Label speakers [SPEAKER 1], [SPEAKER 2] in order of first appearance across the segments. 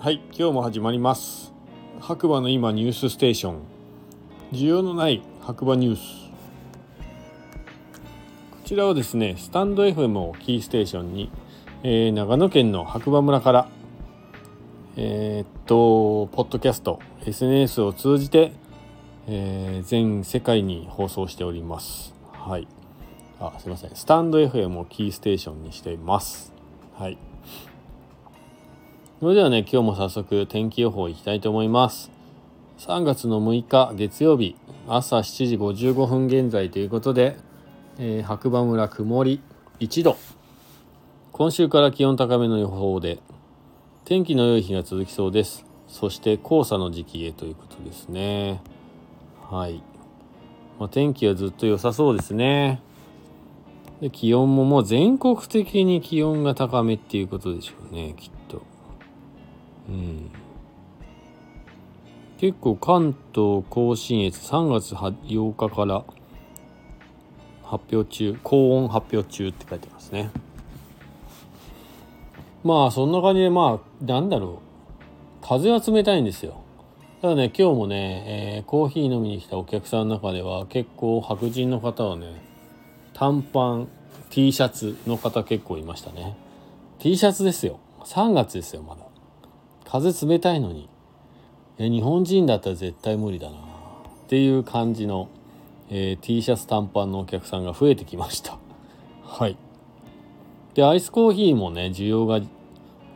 [SPEAKER 1] はい今日も始まります。白馬の今ニュースステーション。需要のない白馬ニュース。こちらはですねスタンド FM をキーステーションに、えー、長野県の白馬村からえー、っとポッドキャスト SNS を通じて、えー、全世界に放送しております。はい。あすいません。スタンド FM をキーステーションにしています。はい。それではね今日も早速天気予報いきたいと思います。3月の6日月曜日。朝7時55分現在ということで、えー、白馬村曇り1度。今週から気温高めの予報で天気の良い日が続きそうです。そして黄砂の時期へということですね。はい、まあ、天気はずっと良さそうですね。で気温ももう全国的に気温が高めっていうことでしょうねきっと。うん。結構関東甲信越3月8日から発表中高温発表中って書いてますね。まあそんな感じでまあなんだろう。風は冷たいんですよ。ただね今日もね、えー、コーヒー飲みに来たお客さんの中では結構白人の方はね短パン T シャツの方結構いましたね。T シャツですよ。3月ですよまだ。風冷たいのに。え日本人だったら絶対無理だな。っていう感じの、えー、T シャツ短パンのお客さんが増えてきました。はい。でアイスコーヒーもね需要が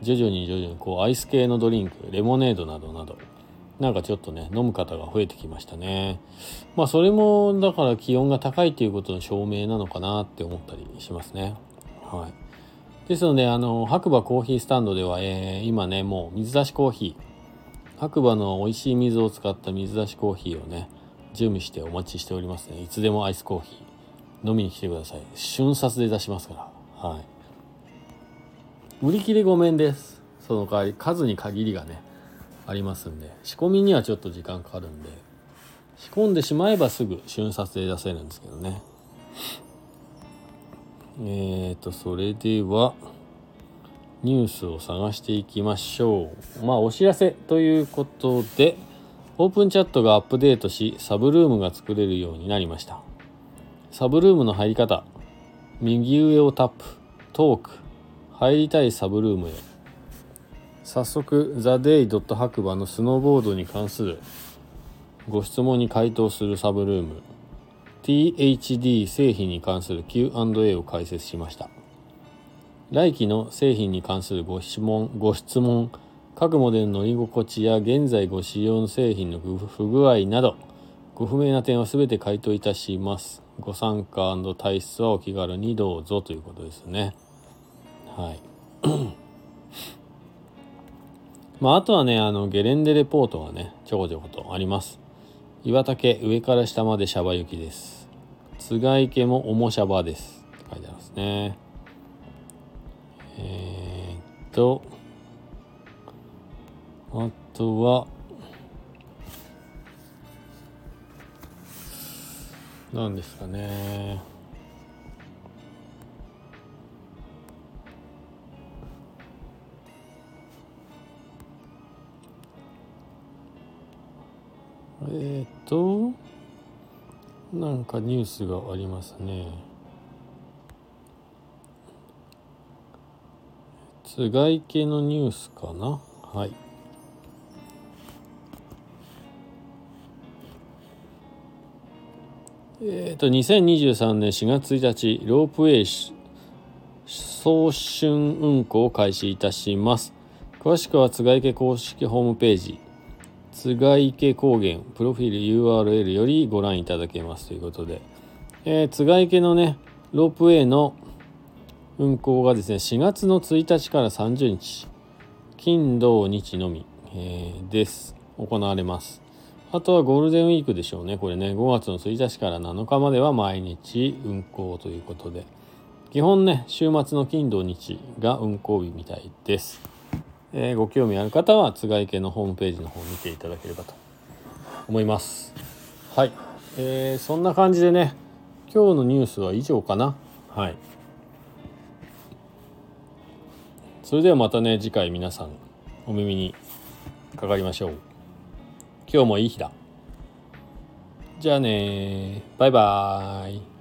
[SPEAKER 1] 徐々に徐々にこうアイス系のドリンクレモネードなどなどなんかちょっとね飲む方が増えてきましたね。まあそれもだから気温が高いっていうことの証明なのかなって思ったりしますね。はい。ですのであの白馬コーヒースタンドでは、えー、今ねもう水出しコーヒー。白馬の美味しい水を使った水出しコーヒーをね準備してお待ちしておりますね。いつでもアイスコーヒー飲みに来てください。瞬殺で出しますから。はい。売り切れごめんです。その代わり数に限りがねありますんで。仕込みにはちょっと時間かかるんで。仕込んでしまえばすぐ瞬殺で出せるんですけどね。えーとそれではニュースを探していきましょう。まあお知らせということでオープンチャットがアップデートしサブルームが作れるようになりました。サブルームの入り方右上をタップトーク入りたいサブルームへ。早速 TheDay. 白馬のスノーボードに関するご質問に回答するサブルーム。THD 製品に関する Q&A を解説しました。来期の製品に関するご質問ご質問各モデルの乗り心地や現在ご使用の製品の不具合などご不明な点は全て回答いたします。ご参加退出はお気軽にどうぞということですね。はい。まあ、あとはね、あの、ゲレンデレポートがね、ちょこちょことあります。岩竹、上から下までシャバ雪です。津賀池も重シャバです。って書いてありますね。えー、っと、あとは、何ですかね。えっ、となんかニュースがありますね。津賀池のニュースかな？はい。えっ、ー、と2023年4月1日ロープウェイ早春運行を開始いたします。詳しくは津賀池公式ホームページ。津賀池高原プロフィール URL よりご覧いただけますということで、えー、津賀池のねロープウェイの運行がですね4月の1日から30日金土日のみ、えー、です。行われます。あとはゴールデンウィークでしょうねこれね。5月の1日から7日までは毎日運行ということで。基本ね週末の金土日が運行日みたいです。えー、ご興味ある方は津賀池のホームページの方を見ていただければと思います。はい、えー、そんな感じでね今日のニュースは以上かな。はい。それではまたね次回皆さんお耳にかかりましょう。今日もいい日だ。じゃあねバイバーイ。